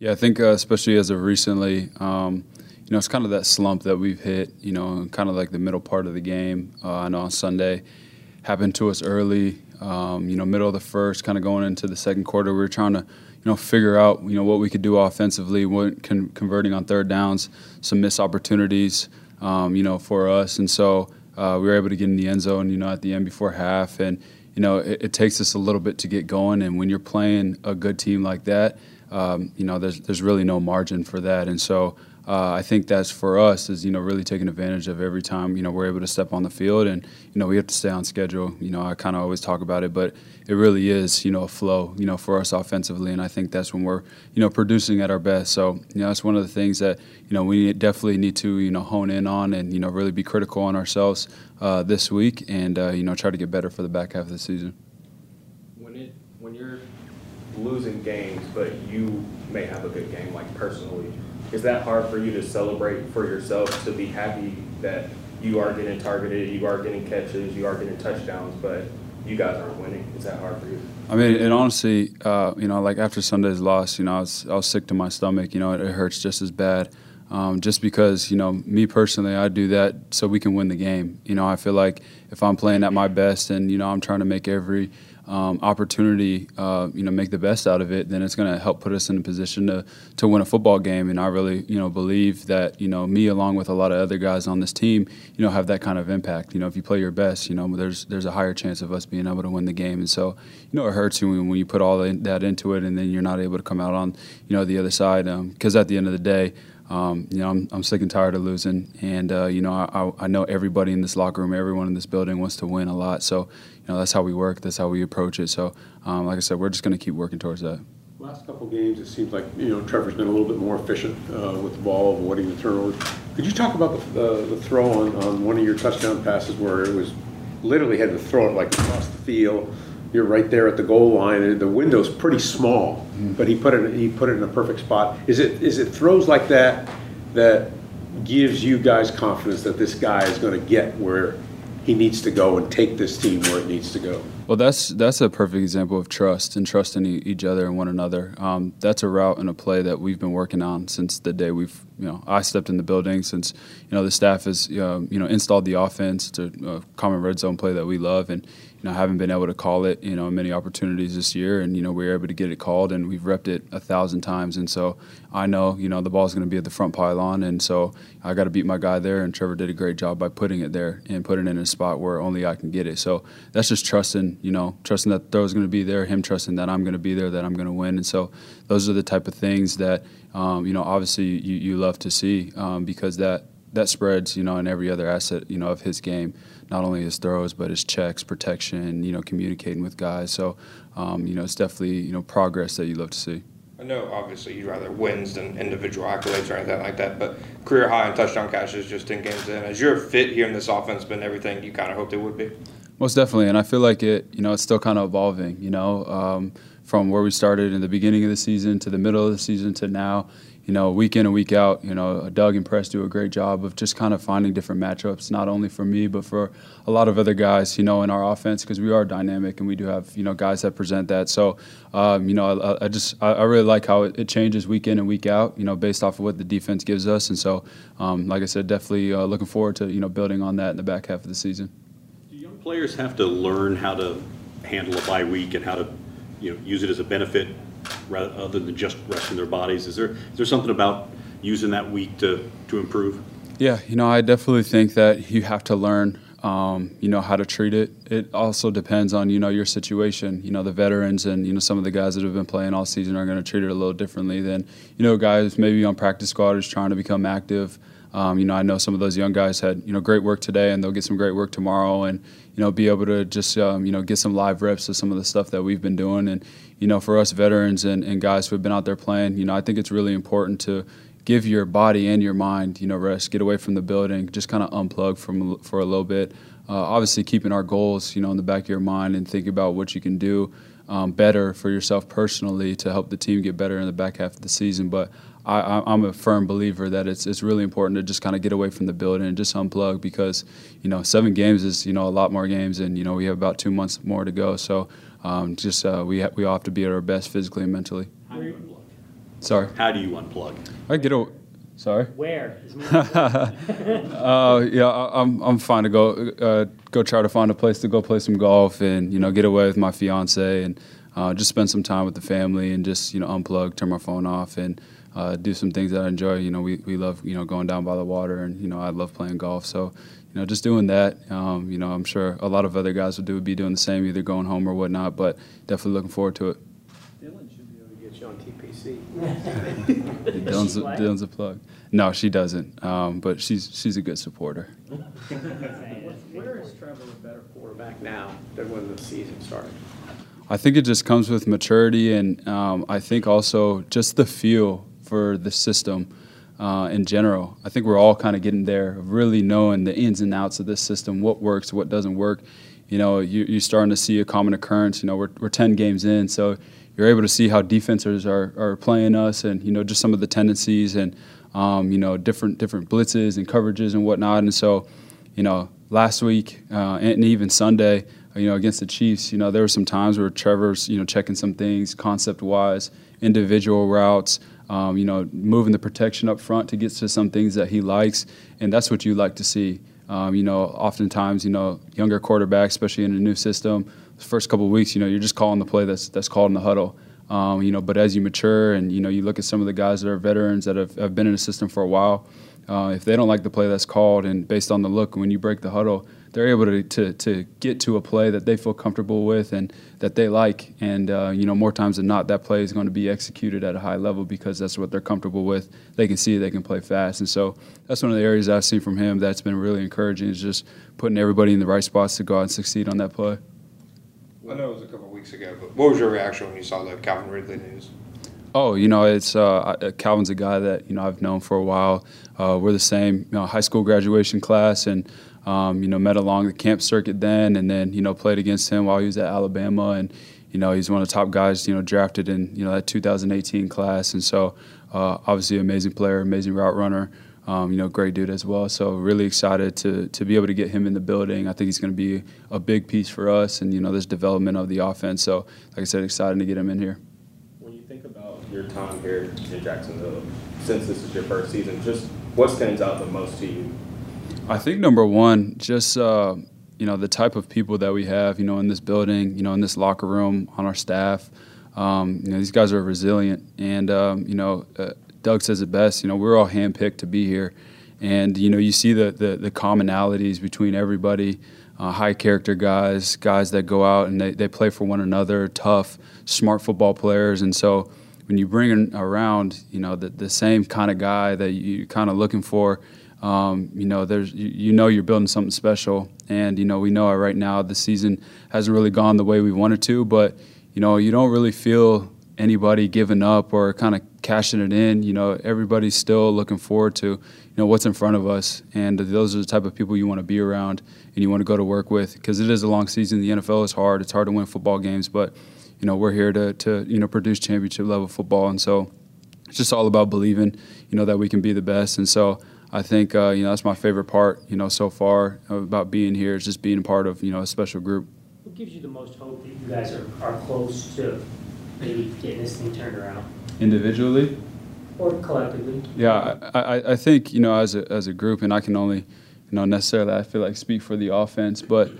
Yeah, I think uh, especially as of recently, um, you know, it's kind of that slump that we've hit. You know, kind of like the middle part of the game. Uh, I know on Sunday happened to us early. Um, you know, middle of the first, kind of going into the second quarter, we were trying to, you know, figure out, you know, what we could do offensively, what con- converting on third downs, some missed opportunities, um, you know, for us, and so uh, we were able to get in the end zone, you know, at the end before half, and you know, it, it takes us a little bit to get going, and when you're playing a good team like that, um, you know, there's there's really no margin for that, and so uh, I think that's for us is you know really taking advantage of every time you know we're able to step on the field and you know we have to stay on schedule. You know I kind of always talk about it, but it really is you know a flow you know for us offensively, and I think that's when we're you know producing at our best. So you know that's one of the things that you know we definitely need to you know hone in on and you know really be critical on ourselves uh, this week and uh, you know try to get better for the back half of the season. When it when you're losing games, but you may have a good game, like personally is that hard for you to celebrate for yourself to be happy that you are getting targeted, you are getting catches, you are getting touchdowns, but you guys aren't winning? Is that hard for you? I mean, and honestly, uh, you know, like after Sunday's loss, you know, I was, I was sick to my stomach. You know, it, it hurts just as bad. Um, just because, you know, me personally, I do that so we can win the game. You know, I feel like if I'm playing at my best and, you know, I'm trying to make every – um, opportunity, uh, you know, make the best out of it, then it's going to help put us in a position to to win a football game. And I really, you know, believe that you know me along with a lot of other guys on this team, you know, have that kind of impact. You know, if you play your best, you know, there's there's a higher chance of us being able to win the game. And so, you know, it hurts you when, you put all that into it, and then you're not able to come out on, you know, the other side. Because um, at the end of the day. Um, you know, I'm, I'm sick and tired of losing, and uh, you know, I, I know everybody in this locker room, everyone in this building wants to win a lot. So, know, that's how we work. That's how we approach it. So, um, like I said, we're just going to keep working towards that. Last couple games, it seems like you know Trevor's been a little bit more efficient uh, with the ball, avoiding the turnovers. Could you talk about the, the, the throw on, on one of your touchdown passes where it was literally had to throw it like across the field? You're right there at the goal line, and the window's pretty small, mm-hmm. but he put it he put it in a perfect spot. Is it is it throws like that that gives you guys confidence that this guy is going to get where he needs to go and take this team where it needs to go. Well, that's that's a perfect example of trust and trusting each other and one another. Um, that's a route and a play that we've been working on since the day we've you know I stepped in the building. Since you know the staff has uh, you know installed the offense. It's a, a common red zone play that we love, and know, haven't been able to call it, you know, many opportunities this year, and you know, we were able to get it called, and we've repped it a thousand times, and so I know, you know, the ball's going to be at the front pylon, and so I got to beat my guy there, and Trevor did a great job by putting it there and putting it in a spot where only I can get it. So that's just trusting, you know, trusting that throw's going to be there, him trusting that I'm going to be there, that I'm going to win, and so those are the type of things that, um, you know, obviously you, you love to see um, because that that spreads, you know, in every other asset, you know, of his game not only his throws but his checks, protection, you know, communicating with guys. So, um, you know, it's definitely you know progress that you love to see. I know obviously you'd rather wins than individual accolades or anything like that, but career high in touchdown catches just in games in. Has your fit here in this offense been everything you kind of hoped it would be? Most definitely, and I feel like it. You know, it's still kind of evolving. You know, um, from where we started in the beginning of the season to the middle of the season to now you know, week in and week out, you know, Doug and Press do a great job of just kind of finding different matchups, not only for me, but for a lot of other guys, you know, in our offense, because we are dynamic and we do have, you know, guys that present that. So, um, you know, I, I just, I, I, really like how it, it, changes week in and week out, you know, based off of what the defense gives us. And so, um, like I said, definitely uh, looking forward to, you know, building on that in the back half of the season. Do young players have to learn how to handle a bye week and how to, you know, use it as a benefit other than just resting their bodies? Is there is there something about using that week to to improve? Yeah, you know, I definitely think that you have to learn, um, you know, how to treat it. It also depends on you know your situation. You know, the veterans and you know some of the guys that have been playing all season are going to treat it a little differently than you know guys maybe on practice squad is trying to become active. Um, you know, I know some of those young guys had you know great work today, and they'll get some great work tomorrow, and you know be able to just um, you know get some live reps of some of the stuff that we've been doing, and you know for us veterans and, and guys who have been out there playing, you know I think it's really important to give your body and your mind you know rest, get away from the building, just kind of unplug from for a little bit. Uh, obviously, keeping our goals you know in the back of your mind and think about what you can do. Um, better for yourself personally to help the team get better in the back half of the season. But I, am a firm believer that it's it's really important to just kind of get away from the building and just unplug because you know seven games is you know a lot more games and you know we have about two months more to go. So um, just uh, we ha- we all have to be at our best physically and mentally. How do you unplug? Sorry. How do you unplug? I get a. Sorry. Where? more- Uh, yeah, I, I'm I'm fine to go uh, go try to find a place to go play some golf and you know get away with my fiance and uh, just spend some time with the family and just you know unplug, turn my phone off and uh, do some things that I enjoy. You know, we, we love you know going down by the water and you know I love playing golf. So you know just doing that. Um, you know I'm sure a lot of other guys would do would be doing the same, either going home or whatnot. But definitely looking forward to it. Dylan should be able to get you on TPC. Dylan's, a. Dylan's a plug. No, she doesn't. Um, but she's she's a good supporter. Where is Trevor a better quarterback now than when the season started? I think it just comes with maturity, and um, I think also just the feel for the system uh, in general. I think we're all kind of getting there, really knowing the ins and outs of this system, what works, what doesn't work. You know, you, you're starting to see a common occurrence. You know, we're, we're 10 games in, so you're able to see how defenses are, are playing us, and you know, just some of the tendencies and um, you know different different blitzes and coverages and whatnot. And so, you know, last week uh, and even Sunday, you know, against the Chiefs, you know, there were some times where Trevor's, you know, checking some things concept wise, individual routes, um, you know, moving the protection up front to get to some things that he likes, and that's what you like to see. Um, you know, oftentimes, you know, younger quarterbacks, especially in a new system, the first couple weeks, you know, you're just calling the play that's that's called in the huddle. Um, you know, but as you mature and you know, you look at some of the guys that are veterans that have, have been in the system for a while. Uh, if they don't like the play that's called, and based on the look, when you break the huddle, they're able to, to, to get to a play that they feel comfortable with and that they like. And, uh, you know, more times than not, that play is going to be executed at a high level because that's what they're comfortable with. They can see they can play fast. And so that's one of the areas I've seen from him that's been really encouraging is just putting everybody in the right spots to go out and succeed on that play. I know it was a couple of weeks ago, but what was your reaction when you saw the Calvin Ridley news? Oh, you know, it's uh, Calvin's a guy that you know I've known for a while. Uh, we're the same, you know, high school graduation class, and um, you know, met along the camp circuit then, and then you know played against him while he was at Alabama, and you know he's one of the top guys you know drafted in you know that 2018 class, and so uh, obviously amazing player, amazing route runner. Um, you know, great dude as well. So really excited to to be able to get him in the building. I think he's going to be a big piece for us, and you know, this development of the offense. So, like I said, excited to get him in here. When you think about your time here in Jacksonville, since this is your first season, just what stands out the most to you? I think number one, just uh, you know the type of people that we have, you know, in this building, you know, in this locker room, on our staff. Um, you know, these guys are resilient, and um, you know, uh, Doug says it best. You know, we're all handpicked to be here, and you know, you see the the, the commonalities between everybody. Uh, high character guys, guys that go out and they, they play for one another, tough, smart football players, and so when you bring around, you know, the, the same kind of guy that you're kind of looking for, um, you know, there's you, you know you're building something special, and you know we know right now the season hasn't really gone the way we wanted to, but you know you don't really feel anybody giving up or kind of cashing it in. You know, everybody's still looking forward to you know what's in front of us, and those are the type of people you want to be around and you want to go to work with because it is a long season. The NFL is hard; it's hard to win football games, but you know we're here to to you know produce championship level football, and so it's just all about believing you know that we can be the best, and so. I think uh, you know that's my favorite part. You know, so far about being here is just being a part of you know a special group. What gives you the most hope that you guys are, are close to maybe getting this thing turned around? Individually, Or collectively? yeah, I, I, I think you know as a as a group, and I can only you know necessarily I feel like speak for the offense, but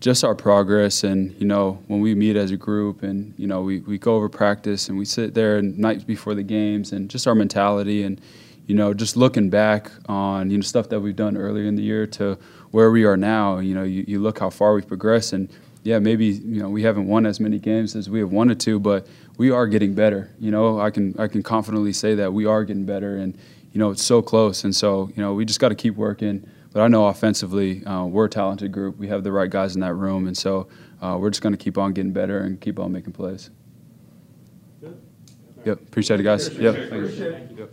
just our progress and you know when we meet as a group and you know we, we go over practice and we sit there nights before the games and just our mentality and you know just looking back on you know stuff that we've done earlier in the year to where we are now you know you, you look how far we've progressed and yeah maybe you know we haven't won as many games as we have wanted to but we are getting better you know I can I can confidently say that we are getting better and you know it's so close and so you know we just got to keep working but I know offensively, uh, we're a talented group. We have the right guys in that room, and so uh, we're just going to keep on getting better and keep on making plays. Yep, appreciate it, guys. Yep. Thank you.